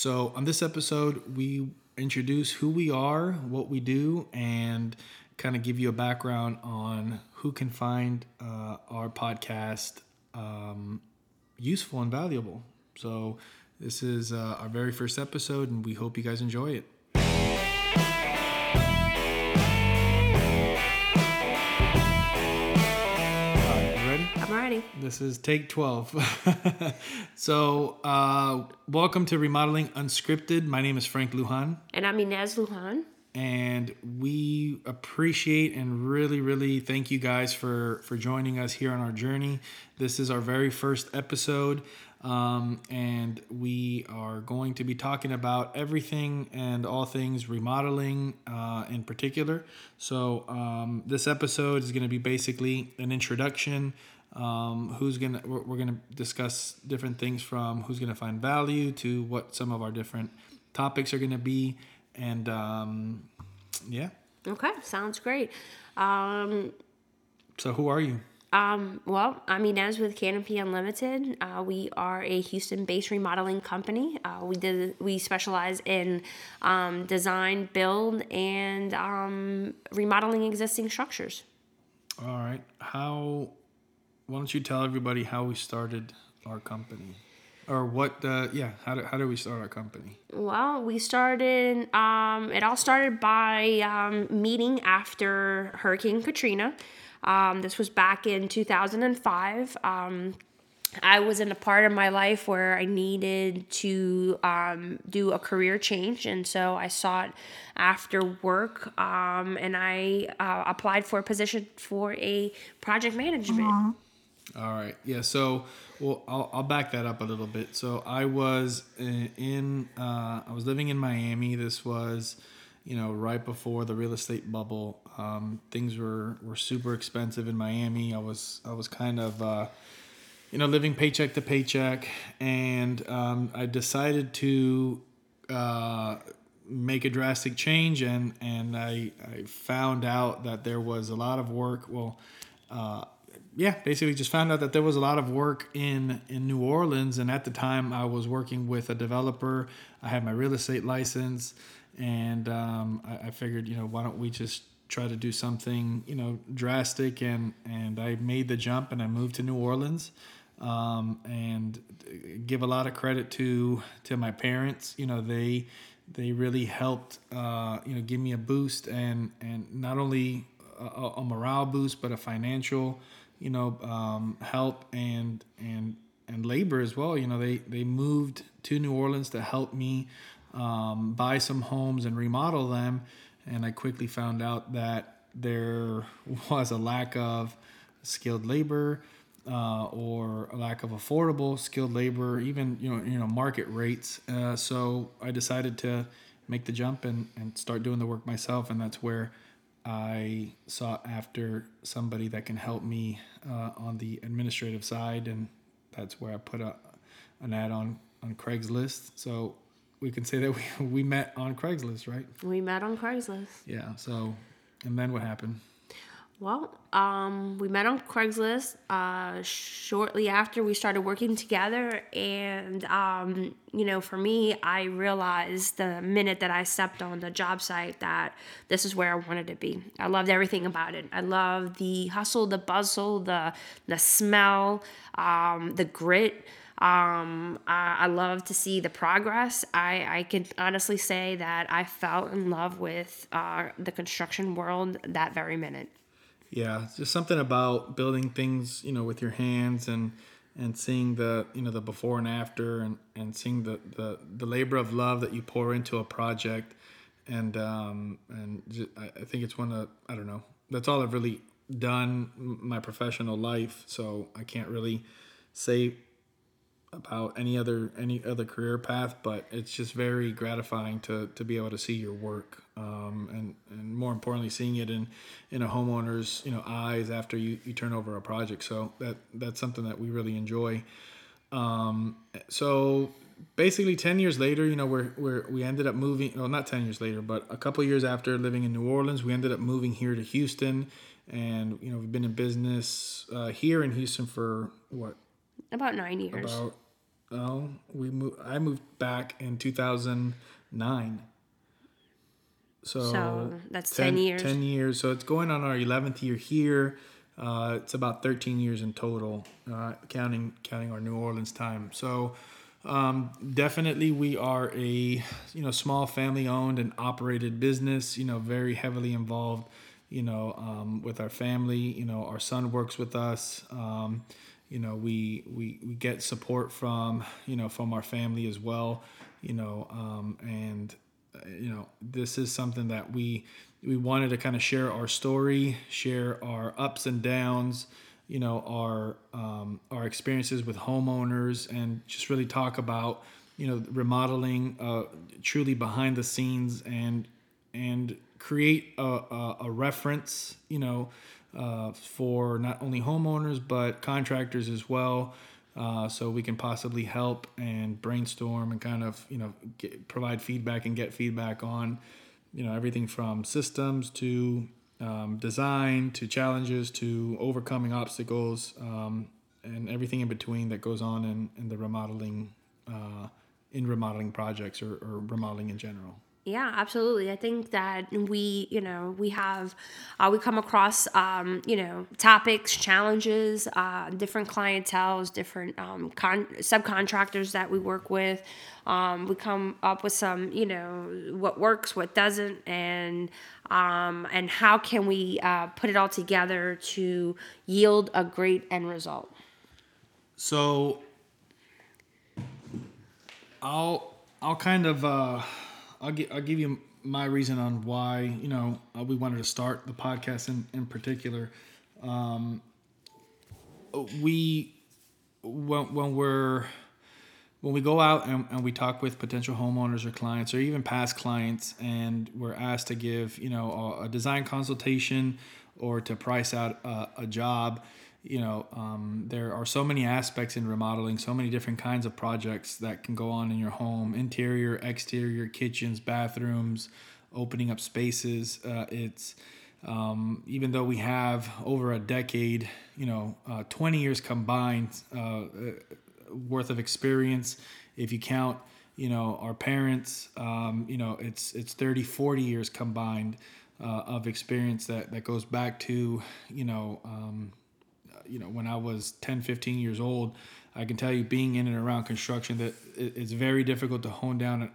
So, on this episode, we introduce who we are, what we do, and kind of give you a background on who can find uh, our podcast um, useful and valuable. So, this is uh, our very first episode, and we hope you guys enjoy it. This is take 12. so, uh, welcome to Remodeling Unscripted. My name is Frank Lujan, And I'm Inez Lujan. and we appreciate and really, really thank you guys for, for joining us here on our journey. This is our very first episode, um, and we are going to be talking about everything and all things remodeling uh, in particular. So, um, this episode is going to be basically an introduction um, who's gonna we're, we're gonna discuss different things from who's gonna find value to what some of our different topics are gonna be and um, yeah Okay, sounds great. Um, so who are you um, well, I'm Inez with Canopy Unlimited. Uh, we are a Houston-based remodeling company. Uh, we did we specialize in um, design, build, and um, remodeling existing structures. all right how why don't you tell everybody how we started our company or what uh, yeah how do, how do we start our company Well, we started. Um, it all started by um, meeting after Hurricane Katrina. Um, this was back in 2005. Um, I was in a part of my life where I needed to um, do a career change, and so I sought after work, um, and I uh, applied for a position for a project management. All right. Yeah. So, well, I'll, I'll back that up a little bit. So, I was in, in uh, I was living in Miami. This was, you know, right before the real estate bubble. Um, things were, were super expensive in Miami. I was I was kind of, uh, you know, living paycheck to paycheck, and um, I decided to uh, make a drastic change, and and I I found out that there was a lot of work. Well. Uh, yeah, basically just found out that there was a lot of work in in New Orleans, and at the time I was working with a developer. I had my real estate license, and um, I, I figured, you know, why don't we just try to do something, you know, drastic, and and I made the jump, and I moved to New Orleans, um, and give a lot of credit to to my parents. You know, they they really helped, uh, you know, give me a boost, and and not only a, a morale boost, but a financial you know um, help and and and labor as well. You know they they moved to new orleans to help me um, buy some homes and remodel them. And i quickly found out that there was a lack of skilled labor uh, or a lack of affordable skilled labor even you know you know market rates. Uh, so i decided to make the jump and, and start doing the work myself. And that's where I sought after somebody that can help me uh, on the administrative side, and that's where I put a, an ad on on Craigslist. So we can say that we, we met on Craigslist, right? We met on Craigslist. Yeah. So, and then what happened? Well, um, we met on Craigslist uh, shortly after we started working together. And, um, you know, for me, I realized the minute that I stepped on the job site that this is where I wanted to be. I loved everything about it. I loved the hustle, the bustle, the, the smell, um, the grit. Um, I, I love to see the progress. I, I can honestly say that I fell in love with uh, the construction world that very minute. Yeah, just something about building things, you know, with your hands and and seeing the you know the before and after and and seeing the the, the labor of love that you pour into a project. And um and just, I, I think it's one of I don't know that's all I've really done my professional life. So I can't really say about any other any other career path, but it's just very gratifying to to be able to see your work, um, and and more importantly, seeing it in in a homeowner's you know eyes after you, you turn over a project. So that that's something that we really enjoy. Um, so basically, ten years later, you know, we're, we're we ended up moving. Well, not ten years later, but a couple years after living in New Orleans, we ended up moving here to Houston, and you know, we've been in business uh, here in Houston for what About nine years. about oh, we moved. I moved back in 2009. So, So, that's 10 years. 10 years. So it's going on our 11th year here. Uh, it's about 13 years in total, uh, counting counting our New Orleans time. So um, definitely we are a you know small family owned and operated business. You know very heavily involved. You know um, with our family. You know our son works with us. Um, you know we, we we get support from you know from our family as well. You know um, and you know this is something that we we wanted to kind of share our story, share our ups and downs, you know, our um, our experiences with homeowners, and just really talk about you know remodeling, uh, truly behind the scenes, and and create a, a, a reference, you know, uh, for not only homeowners but contractors as well. Uh, so we can possibly help and brainstorm and kind of you know get, provide feedback and get feedback on you know everything from systems to um, design to challenges to overcoming obstacles um, and everything in between that goes on in, in the remodeling uh, in remodeling projects or, or remodeling in general Yeah, absolutely. I think that we, you know, we have, uh, we come across, um, you know, topics, challenges, uh, different clientels, different um, con- subcontractors that we work with. Um, we come up with some, you know, what works, what doesn't, and um, and how can we uh, put it all together to yield a great end result. So I'll I'll kind of uh, I'll gi- I'll give you my reason on why you know uh, we wanted to start the podcast in in particular. Um, we when when we're when we go out and, and we talk with potential homeowners or clients or even past clients and we're asked to give you know a, a design consultation or to price out a, a job you know um, there are so many aspects in remodeling so many different kinds of projects that can go on in your home interior exterior kitchens bathrooms opening up spaces. Uh, it's um, even though we have over a decade you know uh, 20 years combined uh, worth of experience if you count you know our parents um, you know it's it's 30 40 years combined uh, of experience that that goes back to you know um, you know when i was 10 15 years old i can tell you being in and around construction that it's very difficult to hone down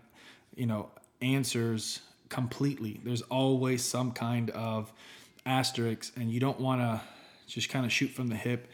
you know answers completely. There's always some kind of asterisk and you don't want to just kind of shoot from the hip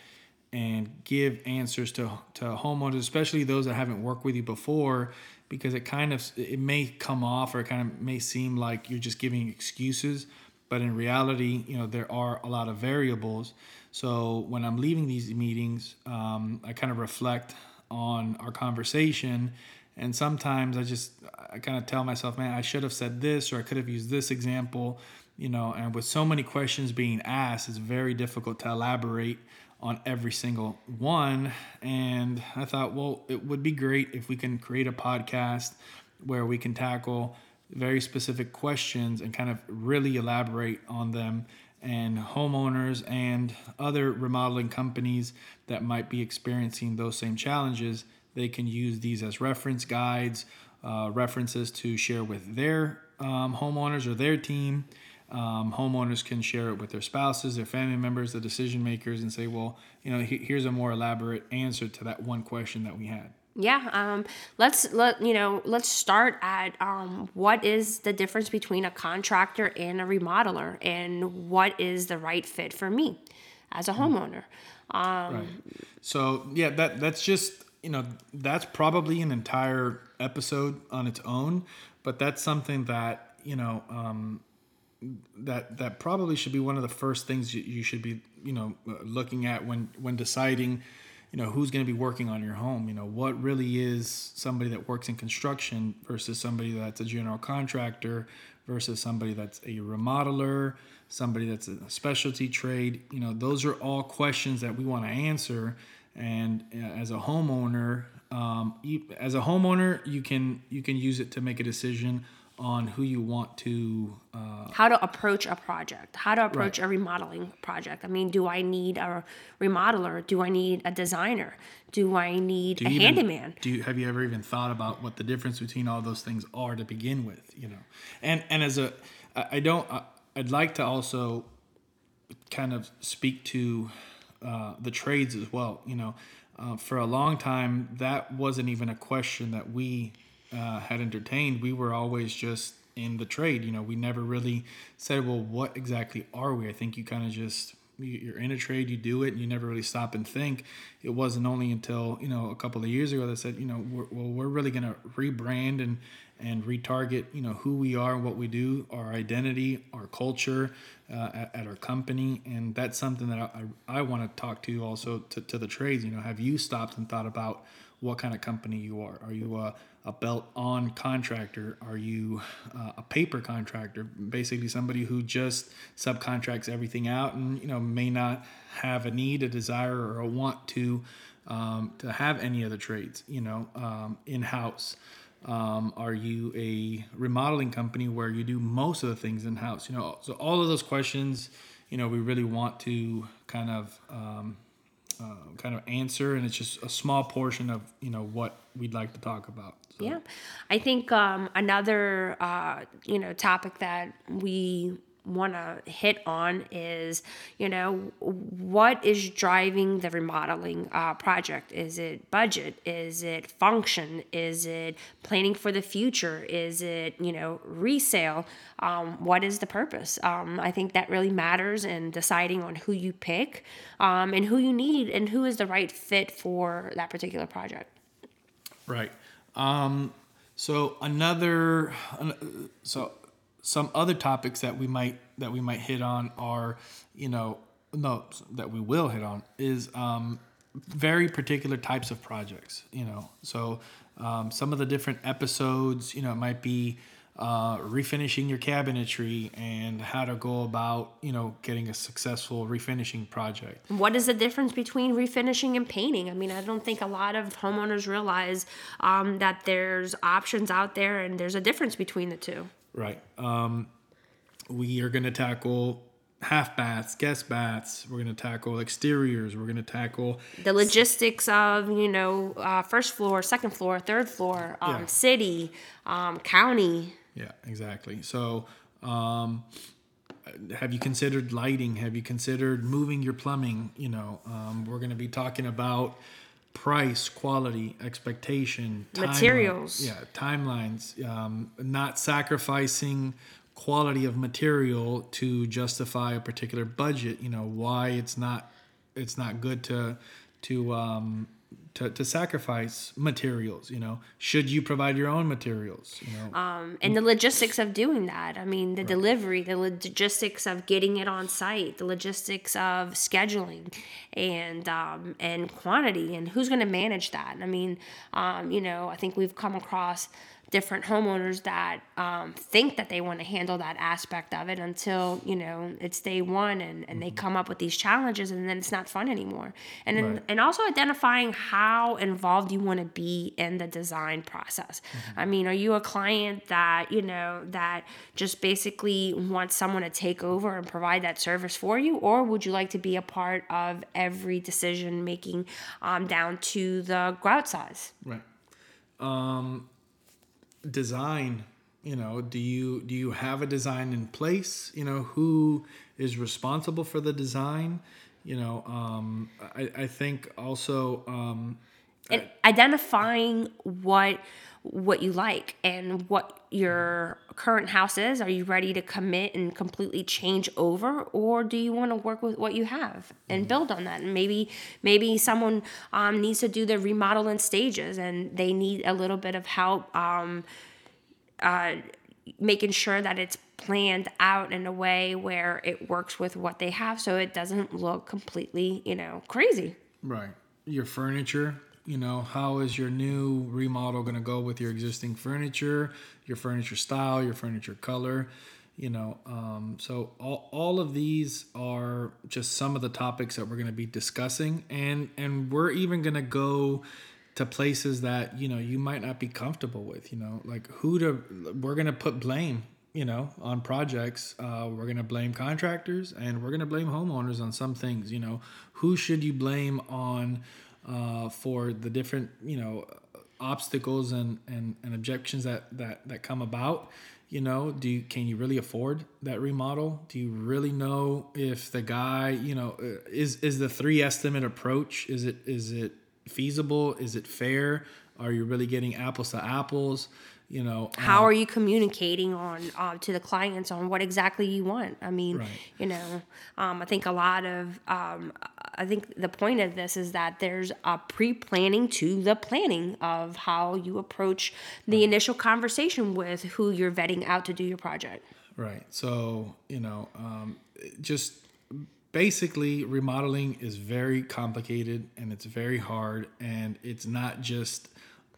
and give answers to to homeowners, especially those that haven't worked with you before, because it kind of it may come off or it kind of may seem like you're just giving excuses, but in reality, you know there are a lot of variables. So when I'm leaving these meetings, um, I kind of reflect on our conversation, and sometimes I just I kind of tell myself, man, I should have said this or I could have used this example, you know. And with so many questions being asked, it's very difficult to elaborate on every single one. And I thought, well, it would be great if we can create a podcast where we can tackle very specific questions and kind of really elaborate on them. And homeowners and other remodeling companies that might be experiencing those same challenges, they can use these as reference guides, uh, references to share with their um, homeowners or their team um, homeowners can share it with their spouses, their family members, the decision makers, and say, well, you know, he, here's a more elaborate answer to that one question that we had. Yeah, um, let's let you know. Let's start at um, what is the difference between a contractor and a remodeler, and what is the right fit for me as a homeowner. Um, Right. So yeah, that that's just you know that's probably an entire episode on its own, but that's something that you know um, that that probably should be one of the first things you, you should be you know uh, looking at when when deciding you know who's going to be working on your home? You know what really is somebody that works in construction versus somebody that's a general contractor versus somebody that's a remodeler somebody that's a specialty trade? You know those are all questions that we want to answer. And uh, as a homeowner um, as a homeowner you can you can use it to make a decision on who you want to uh, how to approach a project, how to approach right. a remodeling project. I mean, do I need a remodeler? Do I need a designer? Do I need do a even, handyman? Do you, have you ever even thought about what the difference between all those things are to begin with? You know, and and as a, I don't. I'd like to also kind of speak to uh, the trades as well. You know, uh, for a long time that wasn't even a question that we uh, had entertained. We were always just in the trade. You know, we never really said, well, what exactly are we? I think you kind of just you're in a trade, you do it, and you never really stop and think. It wasn't only until you know a couple of years ago that said, you know, we're, well, we're really going to rebrand and and retarget, you know, who we are, what we do, our identity, our culture uh, at, at, our company, and that's something that I, I, want to talk to also to, to the trades. You know, have you stopped and thought about what kind of company you are? Are you a, a belt on contractor? Are you uh, a paper contractor? Basically, somebody who just subcontracts everything out and you know may not have a need, a desire, or a want to um, to have any of the trades. You know, um, in house. Um, are you a remodeling company where you do most of the things in house? You know, so all of those questions, you know, we really want to kind of uh, kind of answer, and it's just a small portion of you know what we'd like to talk about. So. Yeah, I think um, another uh, you know topic that we want to hit on is you know what is driving the remodeling uh, project? Is it budget? Is it function? Is it planning for the future? Is it you know resale? Um, what is the purpose? Um, i think that really matters in deciding on who you pick um, and who you need and who is the right fit for that particular project. Right. Um, so another so some other topics that we might that we might hit on are, you know, no, that we will hit on is um, very particular types of projects. You know, so um, some of the different episodes, you know, it might be uh, refinishing your cabinetry and how to go about, you know, getting a successful refinishing project. What is the difference between refinishing and painting? I mean, I don't think a lot of homeowners realize um, that there's options out there and there's a difference between the two. Right. Um, we are going to tackle half baths, guest baths. We're going to tackle exteriors. We're going to tackle the logistics of you know uh, first floor, second floor, third floor, um, yeah. city, um, county. Yeah, exactly. So, um, have you considered lighting? Have you considered moving your plumbing? You know, um, we're going to be talking about price, quality, expectation, materials. yeah, timelines. Um, not sacrificing quality of material to justify a particular budget. You know why it's not it's not good to to um, to, to sacrifice materials you know? Should you provide your own materials you know? Um, and the logistics of doing that. I mean the right. delivery the logistics of getting it on site the logistics of scheduling and um, and quantity and who's going to manage that. I mean um, you know i think we've come across different homeowners that um, think that they want to handle that aspect of it until you know it's day one and, and mm-hmm. they come up with these challenges and then it's not fun anymore and then, right. and also identifying how involved you want to be in the design process mm-hmm. i mean are you a client that you know that just basically wants someone to take over and provide that service for you or would you like to be a part of every decision making um, down to the grout size right um, design you know do you do you have a design in place? You know who is responsible for the design? You know um, I, I think also um, and identifying what what you like and what your current house is. Are you ready to commit and completely change over or do you want to work with what you have and build on that? And maybe maybe someone um, needs to do the remodel in stages and they need a little bit of help um, uh, making sure that it's planned out in a way where it works with what they have so it doesn't look completely you know crazy. Right. Your furniture you know how is your new remodel going to go with your existing furniture your furniture style your furniture color you know um, so all, all of these are just some of the topics that we're going to be discussing and and we're even going to go to places that you know you might not be comfortable with. You know, like who to we're gonna put blame. You know, on projects, uh, we're gonna blame contractors and we're gonna blame homeowners on some things. You know, who should you blame on uh, for the different you know obstacles and, and, and objections that, that, that come about you know do you, can you really afford that remodel? Do you really know if the guy you know uh, is is the three estimate approach is it is it feasible? Is it fair? Are you really getting apples to apples you know how uh, are you communicating on uh, to the clients on what exactly you want i mean right. you know um, i think a lot of um, i think the point of this is that there's a pre-planning to the planning of how you approach the right. initial conversation with who you're vetting out to do your project right so you know um, just basically remodeling is very complicated and it's very hard and it's not just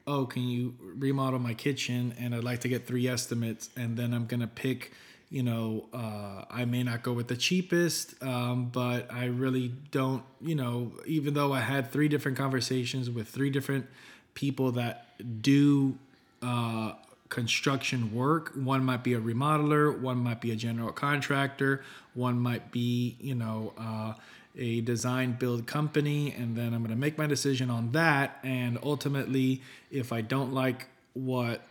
oh, can you remodel my kitchen? And I'd like to get three estimates, and then I'm gonna pick. You know, uh, I may not go with the cheapest, um, but I really don't. You know, even though I had three different conversations with three different people that do uh, construction work. One might be a remodeler, one might be a general contractor, one might be, you know, uh, a design build company and then I'm going to make my decision on that. And ultimately if I don't like what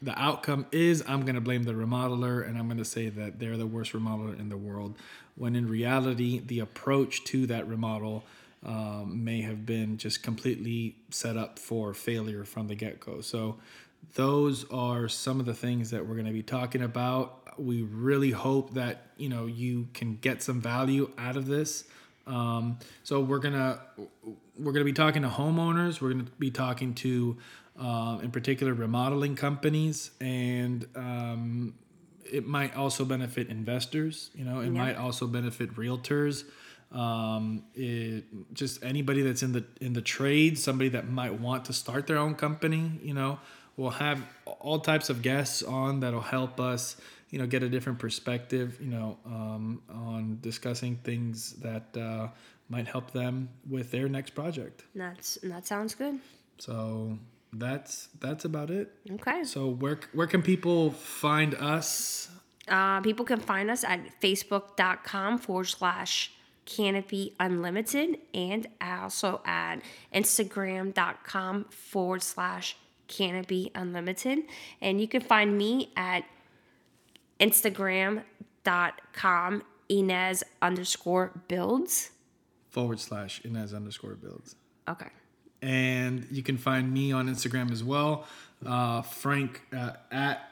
the outcome is I'm going to blame the remodeler and I'm going to say that they're the worst remodeler in the world. When in reality the approach to that remodel um, may have been just completely set up for failure from the get-go. So those are some of the things that we're going to be talking about. We really hope that you know you can get some value out of this um, so we're gonna we're gonna be talking to homeowners. We're gonna be talking to, uh, in particular, remodeling companies, and um, it might also benefit investors. You know, it yeah. might also benefit realtors. Um, it, just anybody that's in the in the trade, somebody that might want to start their own company. You know, we'll have all types of guests on that'll help us you know get a different perspective you know um, on discussing things that uh, might help them with their next project. That's that sounds good. So that's that's about it. Okay. So where where can people find us? Uh, people can find us at facebook.com forward slash canopy unlimited and also at instagram.com forward slash canopy unlimited. And you can find me at Instagram.com Inez underscore builds. Forward slash Inez underscore builds. Okay. And you can find me on Instagram as well. Uh, Frank uh, at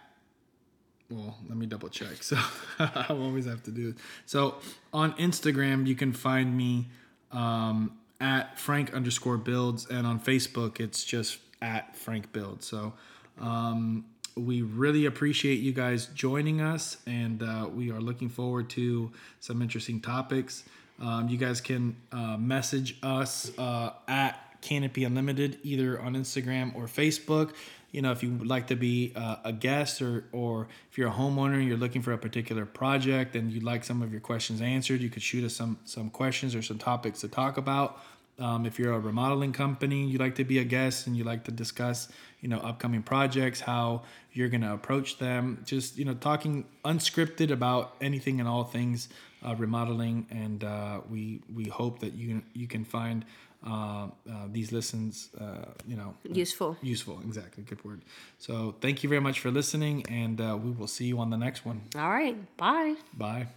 well, let me double check. So I always have to do it. So on Instagram, you can find me um, at Frank underscore builds, and on Facebook, it's just at Frank builds. So um, we really appreciate you guys joining us, and uh, we are looking forward to some interesting topics. Um, you guys can uh, message us uh, at Canopy Unlimited either on Instagram or Facebook. You know, if you would like to be uh, a guest or, or if you're a homeowner and you're looking for a particular project and you'd like some of your questions answered, you could shoot us some some questions or some topics to talk about. Um, if you're a remodeling company, you like to be a guest and you like to discuss, you know, upcoming projects, how you're going to approach them, just, you know, talking unscripted about anything and all things uh, remodeling. And uh, we we hope that you you can find uh, uh these listens, uh, you know, useful. Useful, exactly. Good word. So thank you very much for listening, and uh, we will see you on the next one. All right. Bye. Bye.